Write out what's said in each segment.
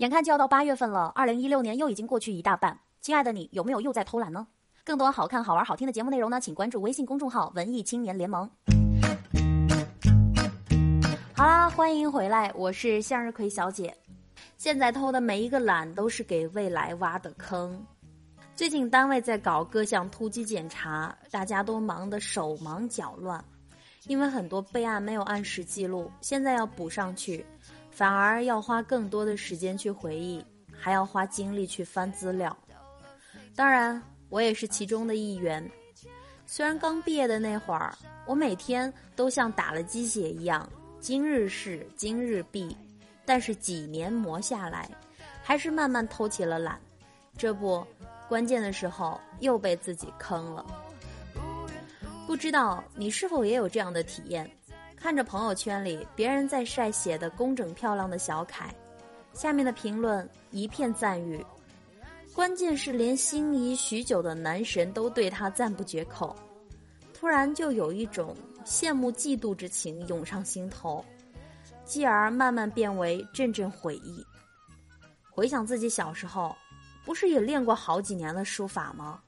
眼看就要到八月份了，二零一六年又已经过去一大半。亲爱的你，有没有又在偷懒呢？更多好看、好玩、好听的节目内容呢，请关注微信公众号“文艺青年联盟”。好啦，欢迎回来，我是向日葵小姐。现在偷的每一个懒都是给未来挖的坑。最近单位在搞各项突击检查，大家都忙得手忙脚乱，因为很多备案没有按时记录，现在要补上去。反而要花更多的时间去回忆，还要花精力去翻资料。当然，我也是其中的一员。虽然刚毕业的那会儿，我每天都像打了鸡血一样，今日事今日毕，但是几年磨下来，还是慢慢偷起了懒。这不，关键的时候又被自己坑了。不知道你是否也有这样的体验？看着朋友圈里别人在晒写的工整漂亮的小楷，下面的评论一片赞誉，关键是连心仪许久的男神都对他赞不绝口，突然就有一种羡慕嫉妒之情涌上心头，继而慢慢变为阵阵悔意。回想自己小时候，不是也练过好几年的书法吗？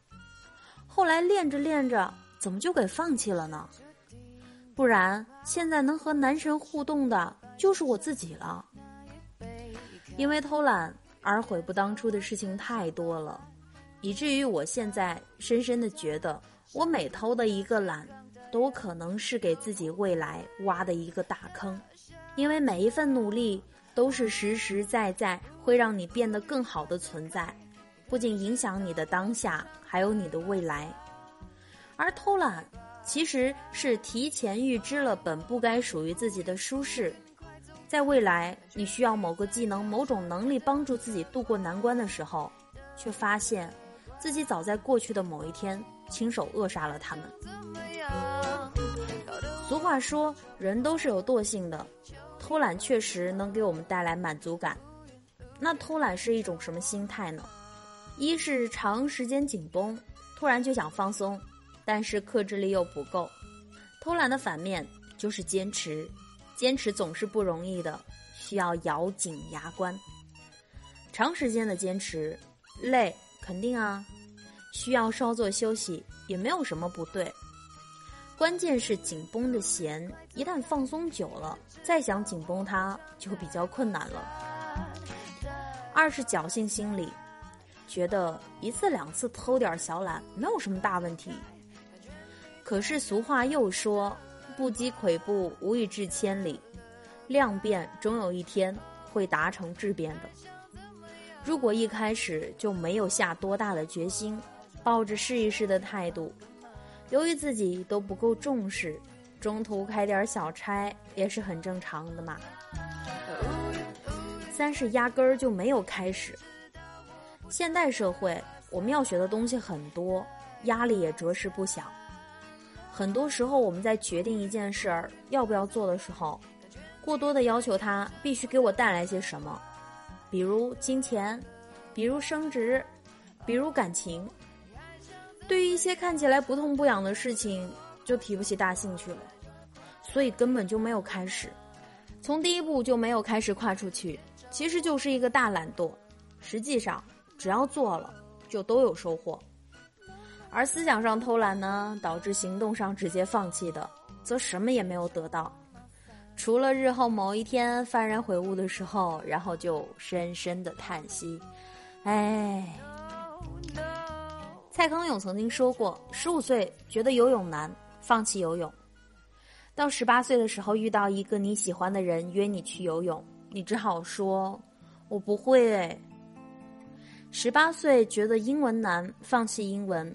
后来练着练着，怎么就给放弃了呢？不然，现在能和男神互动的就是我自己了。因为偷懒而悔不当初的事情太多了，以至于我现在深深的觉得，我每偷的一个懒，都可能是给自己未来挖的一个大坑。因为每一份努力都是实实在在会让你变得更好的存在，不仅影响你的当下，还有你的未来。而偷懒。其实是提前预知了本不该属于自己的舒适，在未来你需要某个技能、某种能力帮助自己度过难关的时候，却发现自己早在过去的某一天亲手扼杀了他们。俗话说，人都是有惰性的，偷懒确实能给我们带来满足感。那偷懒是一种什么心态呢？一是长时间紧绷，突然就想放松。但是克制力又不够，偷懒的反面就是坚持，坚持总是不容易的，需要咬紧牙关。长时间的坚持，累肯定啊，需要稍作休息也没有什么不对。关键是紧绷的弦一旦放松久了，再想紧绷它就比较困难了。二是侥幸心理，觉得一次两次偷点小懒没有什么大问题。可是俗话又说：“不积跬步，无以至千里。”量变终有一天会达成质变的。如果一开始就没有下多大的决心，抱着试一试的态度，由于自己都不够重视，中途开点小差也是很正常的嘛。三是压根儿就没有开始。现代社会，我们要学的东西很多，压力也着实不小。很多时候，我们在决定一件事儿要不要做的时候，过多的要求他必须给我带来些什么，比如金钱，比如升职，比如感情。对于一些看起来不痛不痒的事情，就提不起大兴趣了，所以根本就没有开始，从第一步就没有开始跨出去，其实就是一个大懒惰。实际上，只要做了，就都有收获。而思想上偷懒呢，导致行动上直接放弃的，则什么也没有得到，除了日后某一天幡然悔悟的时候，然后就深深的叹息，哎。蔡康永曾经说过，十五岁觉得游泳难，放弃游泳；到十八岁的时候遇到一个你喜欢的人约你去游泳，你只好说，我不会哎。十八岁觉得英文难，放弃英文。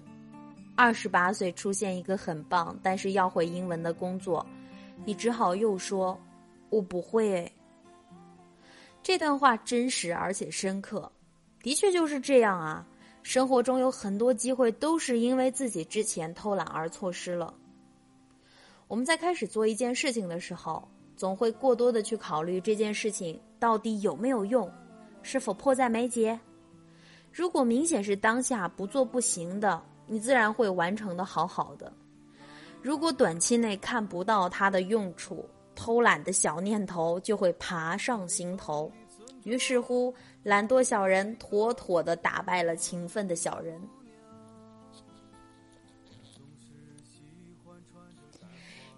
二十八岁出现一个很棒，但是要会英文的工作，你只好又说：“我不会。”。这段话真实而且深刻，的确就是这样啊。生活中有很多机会都是因为自己之前偷懒而错失了。我们在开始做一件事情的时候，总会过多的去考虑这件事情到底有没有用，是否迫在眉睫。如果明显是当下不做不行的。你自然会完成的好好的。如果短期内看不到它的用处，偷懒的小念头就会爬上心头，于是乎，懒惰小人妥妥的打败了勤奋的小人。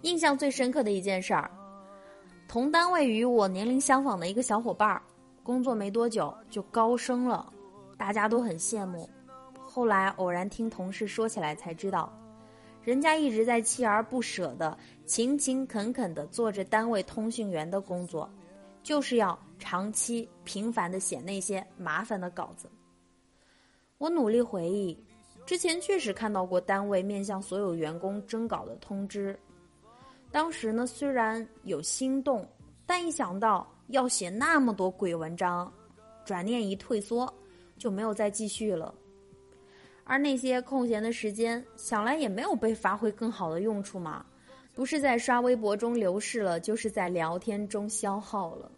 印象最深刻的一件事儿，同单位与我年龄相仿的一个小伙伴儿，工作没多久就高升了，大家都很羡慕。后来偶然听同事说起来才知道，人家一直在锲而不舍的、勤勤恳恳的做着单位通讯员的工作，就是要长期频繁的写那些麻烦的稿子。我努力回忆，之前确实看到过单位面向所有员工征稿的通知。当时呢，虽然有心动，但一想到要写那么多鬼文章，转念一退缩，就没有再继续了。而那些空闲的时间，想来也没有被发挥更好的用处嘛，不是在刷微博中流逝了，就是在聊天中消耗了。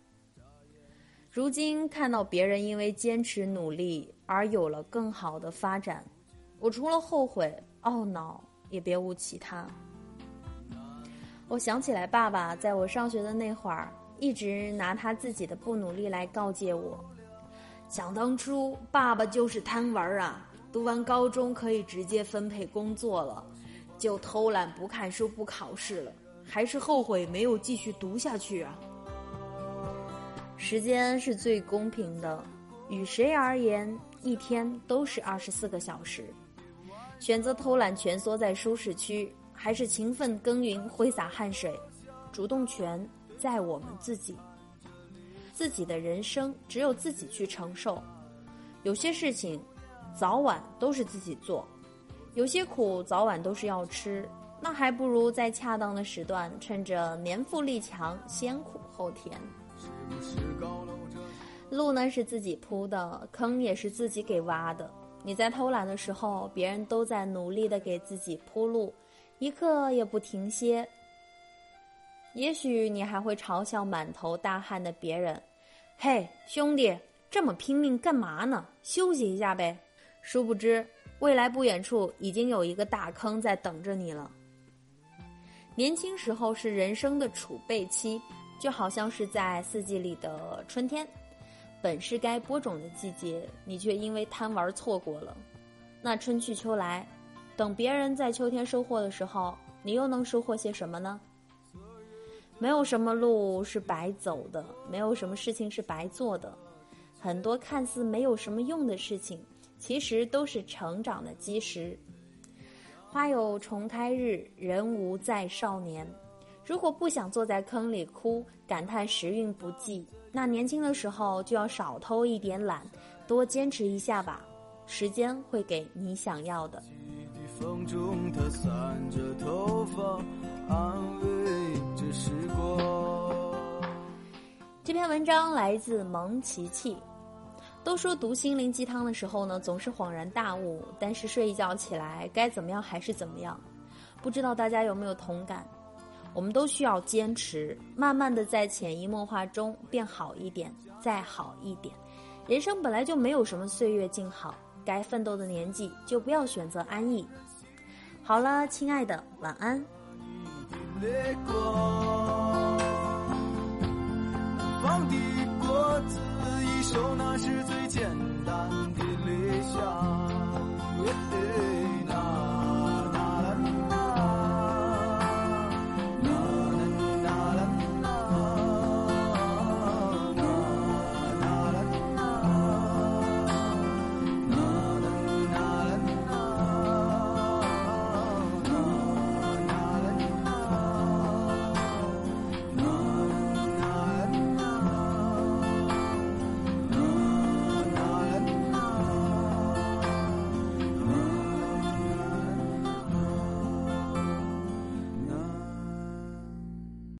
如今看到别人因为坚持努力而有了更好的发展，我除了后悔、懊恼，也别无其他。我想起来，爸爸在我上学的那会儿，一直拿他自己的不努力来告诫我。想当初，爸爸就是贪玩啊，读完高中可以直接分配工作了，就偷懒不看书不考试了，还是后悔没有继续读下去啊。时间是最公平的，与谁而言，一天都是二十四个小时。选择偷懒蜷缩在舒适区。还是勤奋耕耘，挥洒汗水，主动权在我们自己。自己的人生只有自己去承受。有些事情，早晚都是自己做；有些苦，早晚都是要吃。那还不如在恰当的时段，趁着年富力强，先苦后甜。路呢是自己铺的，坑也是自己给挖的。你在偷懒的时候，别人都在努力的给自己铺路。一刻也不停歇。也许你还会嘲笑满头大汗的别人：“嘿，兄弟，这么拼命干嘛呢？休息一下呗。”殊不知，未来不远处已经有一个大坑在等着你了。年轻时候是人生的储备期，就好像是在四季里的春天，本是该播种的季节，你却因为贪玩错过了。那春去秋来。等别人在秋天收获的时候，你又能收获些什么呢？没有什么路是白走的，没有什么事情是白做的。很多看似没有什么用的事情，其实都是成长的基石。花有重开日，人无再少年。如果不想坐在坑里哭，感叹时运不济，那年轻的时候就要少偷一点懒，多坚持一下吧。时间会给你想要的。风中，他散着头发，安慰着时光。这篇文章来自蒙奇奇。都说读心灵鸡汤的时候呢，总是恍然大悟，但是睡一觉起来，该怎么样还是怎么样。不知道大家有没有同感？我们都需要坚持，慢慢的在潜移默化中变好一点，再好一点。人生本来就没有什么岁月静好。该奋斗的年纪，就不要选择安逸。好了，亲爱的，晚安。放的果子一收，那是最简单的理想。